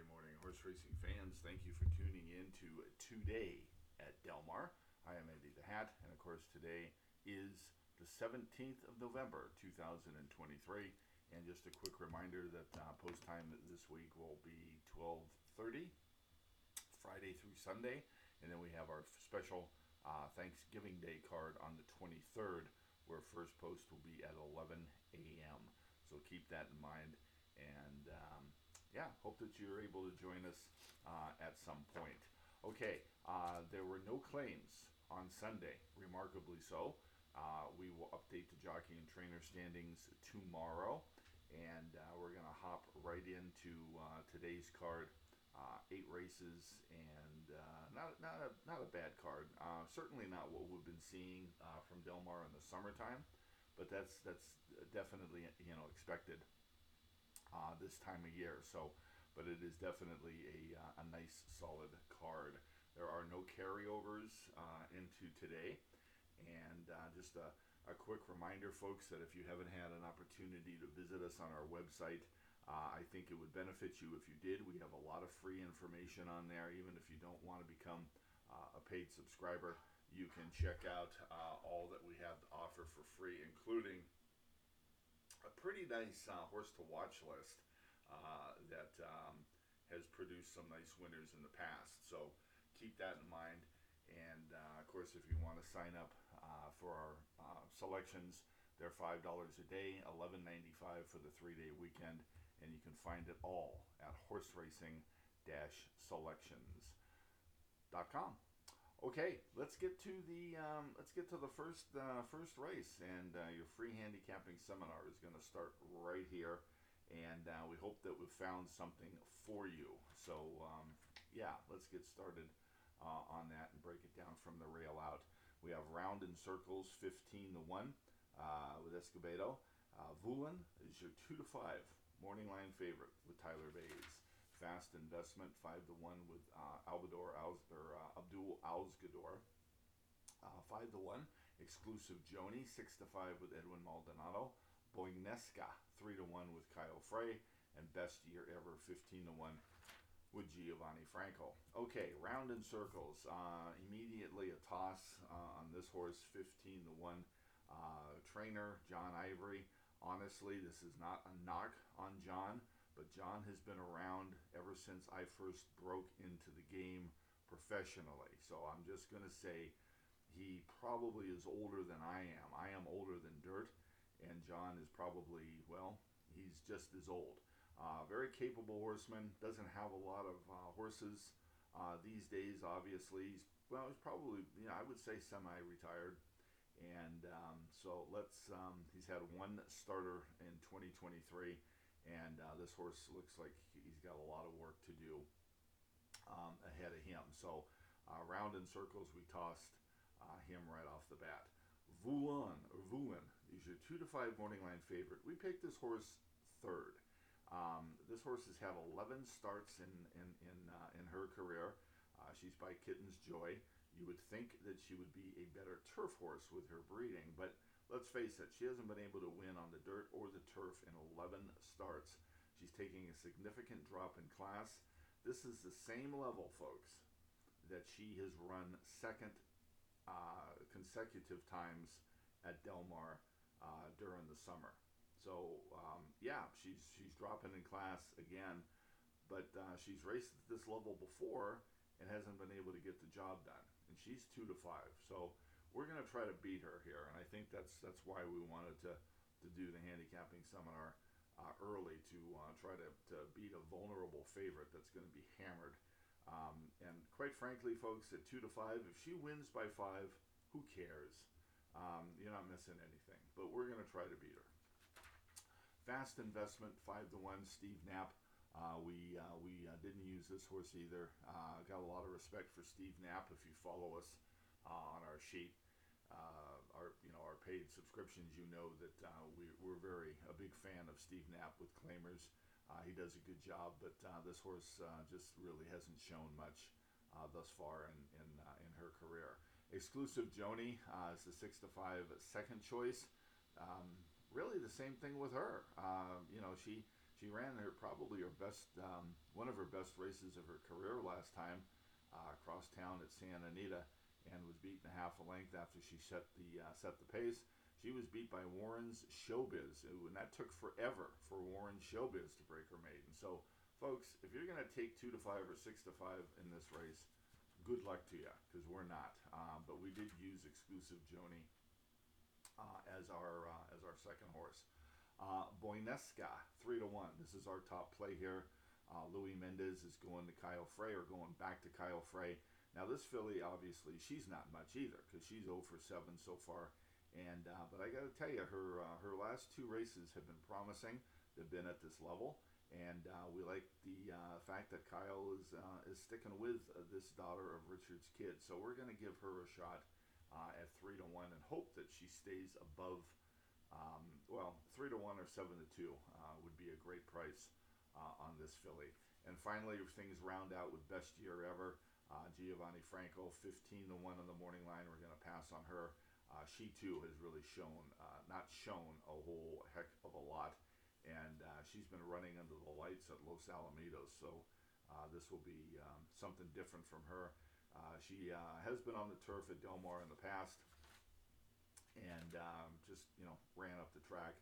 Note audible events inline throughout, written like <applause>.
Saturday morning, horse racing fans. Thank you for tuning in to Today at Del Mar. I am Eddie the Hat, and of course, today is the 17th of November 2023. And just a quick reminder that uh, post time this week will be 12:30, Friday through Sunday, and then we have our special uh, Thanksgiving Day card on the 23rd, where first post will be at 11 a.m. So keep that in mind. And um, yeah, hope that you're able to join us uh, at some point. Okay, uh, there were no claims on Sunday, remarkably so. Uh, we will update the jockey and trainer standings tomorrow, and uh, we're going to hop right into uh, today's card. Uh, eight races and not not a not a bad card. certainly not what we've been seeing from Del Mar in the summertime, but that's that's definitely you know expected uh, this time of year. So, but it is definitely a, uh, a nice solid card. There are no carryovers uh, into today. And uh, just a, a, quick reminder, folks, that if you haven't had an opportunity to visit us on our website, uh, I think it would benefit you if you did. We have a lot of free information on there, even if you don't want to become uh, a paid subscriber. You can check out all that we have to offer for free, including a pretty nice uh, horse to watch list uh, that um, has produced some nice winners in the past. So keep that in mind. And uh, of course, if you want to sign up uh, for our uh, selections, they're five dollars a day, eleven ninety five for the three day weekend, and you can find it all at horse racing selections.com. Okay, let's get to the um, let's get to the first uh, first race, and uh, your free handicapping seminar is going to start right here, and uh, we hope that we've found something for you. So um, yeah, let's get started uh, on that and break it down from the rail out. We have round and circles, fifteen to one uh, with Escobedo. Uh, is your two to five morning line favorite with Tyler Baze. Fast Investment, 5 to 1 with uh, Albador or, uh, Abdul Alzgador. Uh, 5 to 1. Exclusive Joni, 6 to 5 with Edwin Maldonado. Boinesca, 3 to 1 with Kyle Frey. And Best Year Ever, 15 to 1 with Giovanni Franco. Okay, round in circles. Uh, immediately a toss uh, on this horse, 15 to 1. Uh, trainer, John Ivory. Honestly, this is not a knock on John but John has been around ever since I first broke into the game professionally. So I'm just going to say he probably is older than I am. I am older than dirt, and John is probably, well, he's just as old. Uh, very capable horseman, doesn't have a lot of uh, horses uh, these days, obviously. He's, well, he's probably, you know, I would say semi retired. And um, so let's, um, he's had one starter in 2023 and uh, this horse looks like he's got a lot of work to do um, ahead of him. So, uh, round in circles, we tossed uh, him right off the bat. Vulan or is your two to five morning line favorite. We picked this horse third. Um, this horse has had 11 starts in in in, uh, in her career. Uh, she's by Kitten's Joy. You would think that she would be a better turf horse with her breeding, but Let's face it, she hasn't been able to win on the dirt or the turf in 11 starts. She's taking a significant drop in class. This is the same level, folks, that she has run second uh, consecutive times at Del Mar uh, during the summer. So um, yeah, she's she's dropping in class again, but uh, she's raced at this level before and hasn't been able to get the job done. And she's two to five. So we're going to try to beat her here, and I think that's that's why we wanted to to do the handicapping seminar uh, early to uh, try to, to beat a vulnerable favorite that's going to be hammered. Um, and quite frankly, folks, at two to five, if she wins by five, who cares? Um, you're not missing anything. But we're going to try to beat her. Fast investment, five to one. Steve Knapp. Uh, we uh, we uh, didn't use this horse either. Uh, got a lot of respect for Steve Knapp. If you follow us on our sheet. Uh, our you know our paid subscriptions, you know that uh, we, we're very a big fan of Steve Knapp with Claimers. Uh, he does a good job, but uh, this horse uh, just really hasn't shown much uh, thus far in in, in her career. Exclusive Joni is the six to five second choice. Um, really, the same thing with her. you know, she She ran her probably her best, um, one of her best races of her career last time, uh, across town at Santa Anita, and was beaten a half a length after she set the uh, set the pace. She was beat by Warren's Showbiz, and that took forever for Warren's Showbiz to break her maiden. So, folks, if you're going to take two to five or six to five in this race, good luck to you, because we're not. Um, but we did use exclusive Joni uh, as our uh, as our second horse. Uh, three to one. This is our top play here. Uh, Louis Mendez is going to Kyle Frey or going back to Kyle Frey. Now this filly, obviously, she's not much either because she's 0 for 7 so far. And uh, but I got to tell you, her uh, her last two races have been promising. They've been at this level, and uh, we like the uh, fact that Kyle is uh, is sticking with uh, this daughter of Richard's kid. So we're going to give her a shot at three to one and hope that she stays above um, well, three to one or seven to two would be a great price on this filly. And finally, things round out with best year ever. Uh, Giovanni Franco, 15 to one on the morning line. We're going to pass on her. Uh, she too has really shown, uh, not shown a whole heck of a lot, and uh, she's been running under the lights at Los Alamitos. So this will be um, something different from her. she has been on the turf at Del Mar in the past and um, just you know ran up the track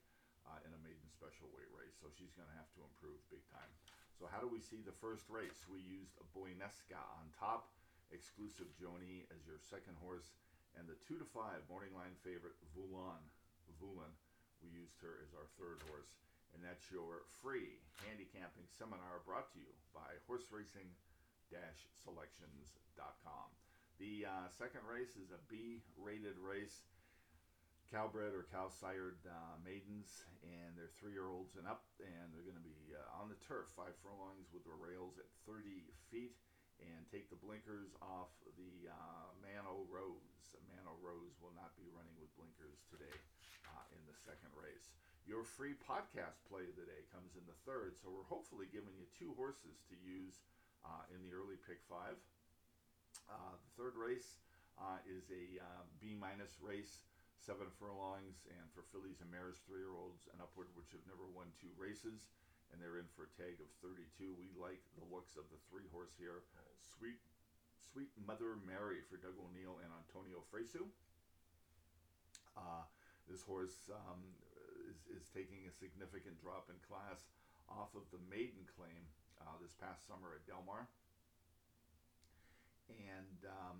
uh, in a maiden special weight race. So she's going to have to improve big time. How do we see the first race? We used a Boinesca on top, exclusive Joni as your second horse, and the two to five morning line favorite Vulan. Vulan, we used her as our third horse, and that's your free handicapping seminar brought to you by Horse Racing Selections.com. The uh, second race is a B rated race Cal-bred or Cal-sired uh, maidens, and they're three year olds and up, and they're going to be uh, on the turf, five furlongs with the rails at 30 feet, and take the blinkers off the uh, Mano Rose. Mano Rose will not be running with blinkers today uh, in the second race. Your free podcast play of the day comes in the third, so we're hopefully giving you two horses to use uh, in the early pick five. Uh, the third race is a B minus race seven furlongs, and for fillies and mares, three year olds and upward, which have never won two races, and they're in for a tag of 32. We like the looks of the three horse here. Sweet, sweet Mother Mary for Doug O'Neill and Antonio Fresu. Uh, this horse um, is, is taking a significant drop in class off of the maiden claim uh, this past summer at Del Mar. And um,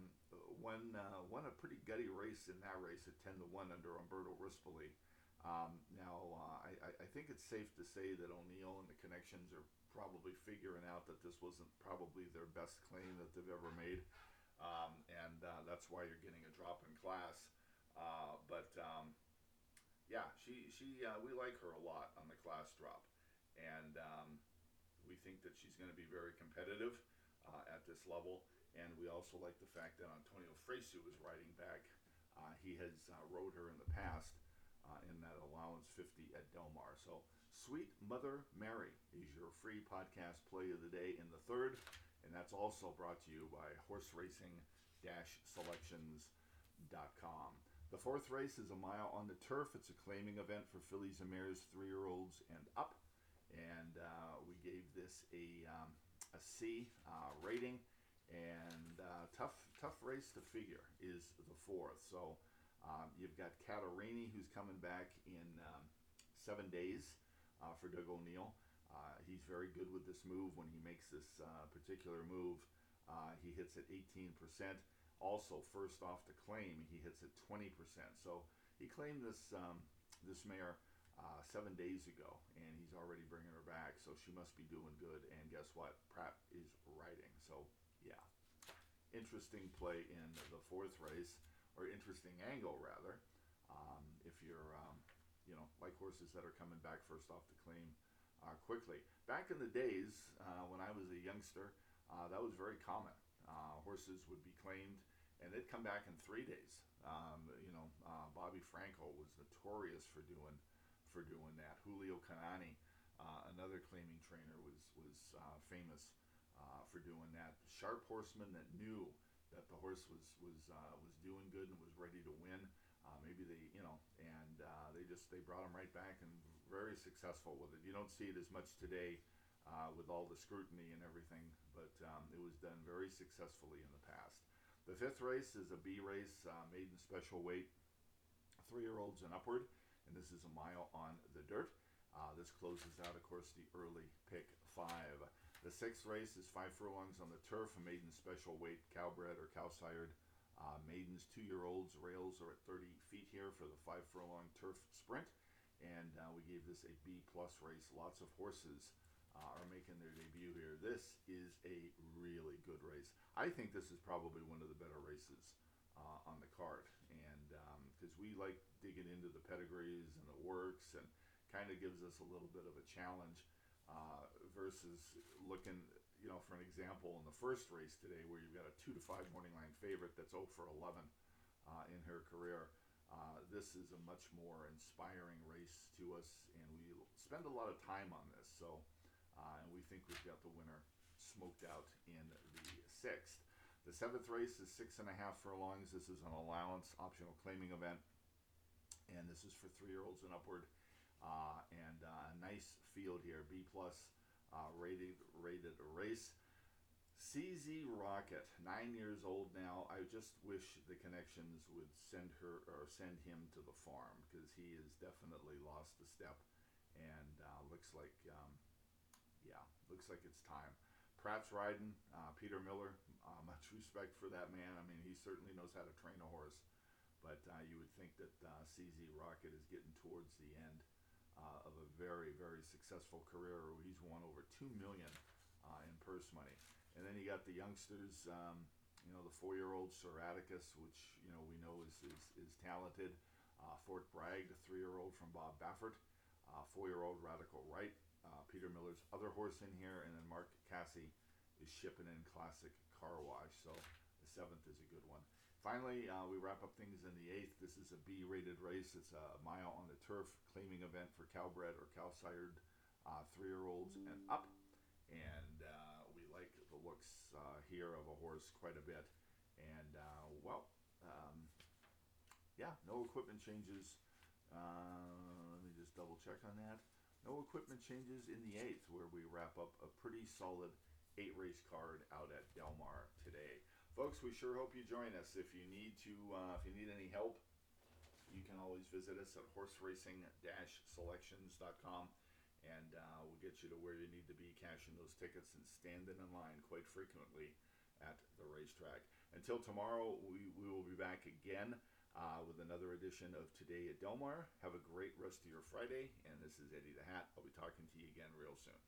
won uh, won a pretty gutty race in that race at ten to one under Umberto Rispoli. Um, now uh, I, I think it's safe to say that O'Neill and the connections are probably figuring out that this wasn't probably their best claim that they've ever made, um, and uh, that's why you're getting a drop in class. Uh, but um, yeah, she she uh, we like her a lot on the class drop, and um, we think that she's going to be very competitive uh, at this level. And we also like the fact that Antonio Fresu is riding back. Uh, he has uh, rode her in the past uh, in that allowance 50 at Del Mar. So, Sweet Mother Mary is your free podcast play of the day in the third. And that's also brought to you by horse racing selections.com. The fourth race is a mile on the turf. It's a claiming event for fillies and mares, three year olds and up. And uh, we gave this a, um, a C uh, rating and uh, tough tough race to figure is the fourth. So um, you've got Catarini who's coming back in um, seven days uh, for Doug O'Neill. Uh, he's very good with this move. When he makes this uh, particular move, uh, he hits at 18%. Also, first off the claim, he hits at 20%. So he claimed this um, this mare uh, seven days ago, and he's already bringing her back. So she must be doing good. And guess what? Prat is riding. So yeah, interesting play in the fourth race, or interesting angle rather. Um, if you're, um, you know, like horses that are coming back first off the claim uh, quickly. Back in the days uh, when I was a youngster, uh, that was very common. Uh, horses would be claimed and they'd come back in three days. Um, you know, uh, Bobby Frankel was notorious for doing for doing that. Julio Canani, uh, another claiming trainer, was was famous uh, for doing that. Sharp horsemen that knew that the horse was was uh, was doing good and was ready to win. Uh, maybe they, you know, and uh, they just they brought him right back and very successful with it. You don't see it as much today uh, with all the scrutiny and everything, but um, it was done very successfully in the past. The fifth race is a B race, uh, maiden special weight, three-year-olds and upward, and this is a mile on the dirt. Uh, this closes out, of course, the early pick five. The sixth race is five furlongs on the turf, a maiden special weight, Cal-bred or Cal-sired. Uh, maidens, two-year-olds, rails are at 30 feet here for the five furlong turf sprint, and uh, we gave this a B plus race. Lots of horses uh, are making their debut here. This is a really good race. I think this is probably one of the better races uh, on the card, and because um, we like digging into the pedigrees and the works, and kind of gives us a little bit of a challenge uh, versus looking, you know, for an example in the first race today, where you've got a two to five morning line favorite that's 0 for 11 uh, in her career. Uh, this is a much more inspiring race to us, and we spend a lot of time on this. So uh, and we think we've got the winner smoked out in the sixth. The seventh race is six and a half furlongs. This is an allowance optional claiming event, and this is for three-year-olds and upward. Uh, and uh, a nice field here, B plus uh, rated rated race. CZ Rocket, nine years old now. I just wish the connections would send her or send him to the farm because he has definitely lost a step and uh, looks like um, yeah, looks like it's time. Prat's riding. Uh, Peter Miller, uh, <laughs> much respect for that man. I mean, he certainly knows how to train a horse. But uh, you would think that uh, CZ Rocket is getting towards the end uh, of a very, very successful career. He's won over two million uh, in purse money. And then you got the youngsters. Um, you know, the four-year-old Sir which you know we know is is, is talented. Fort Bragg, the three-year-old from Bob Baffert. four-year-old Radical Right, uh, Peter Miller's other horse in here, and then Mark Casse is shipping in Classic Car Wash. So the seventh is a good one. Finally, uh, we wrap up things in the eighth. This is a B-rated race. It's a mile on the turf claiming event for Cal-bred or Cal-sired uh, three-year-olds and up. And uh, we like the looks uh, here of a horse quite a bit. And uh, well, um, yeah, no equipment changes. Uh, let me just double check on that. No equipment changes in the eighth, where we wrap up a pretty solid eight race card out at Del Mar today. Folks, we sure hope you join us. If you need to, uh, if you need any help, you can always visit us at horseracing-selections.com and uh, we'll get you to where you need to be cashing those tickets and standing in line quite frequently at the racetrack. Until tomorrow, we, we will be back again uh, with another edition of Today at Del Mar. Have a great rest of your Friday, and this is Eddie the Hat. I'll be talking to you again real soon.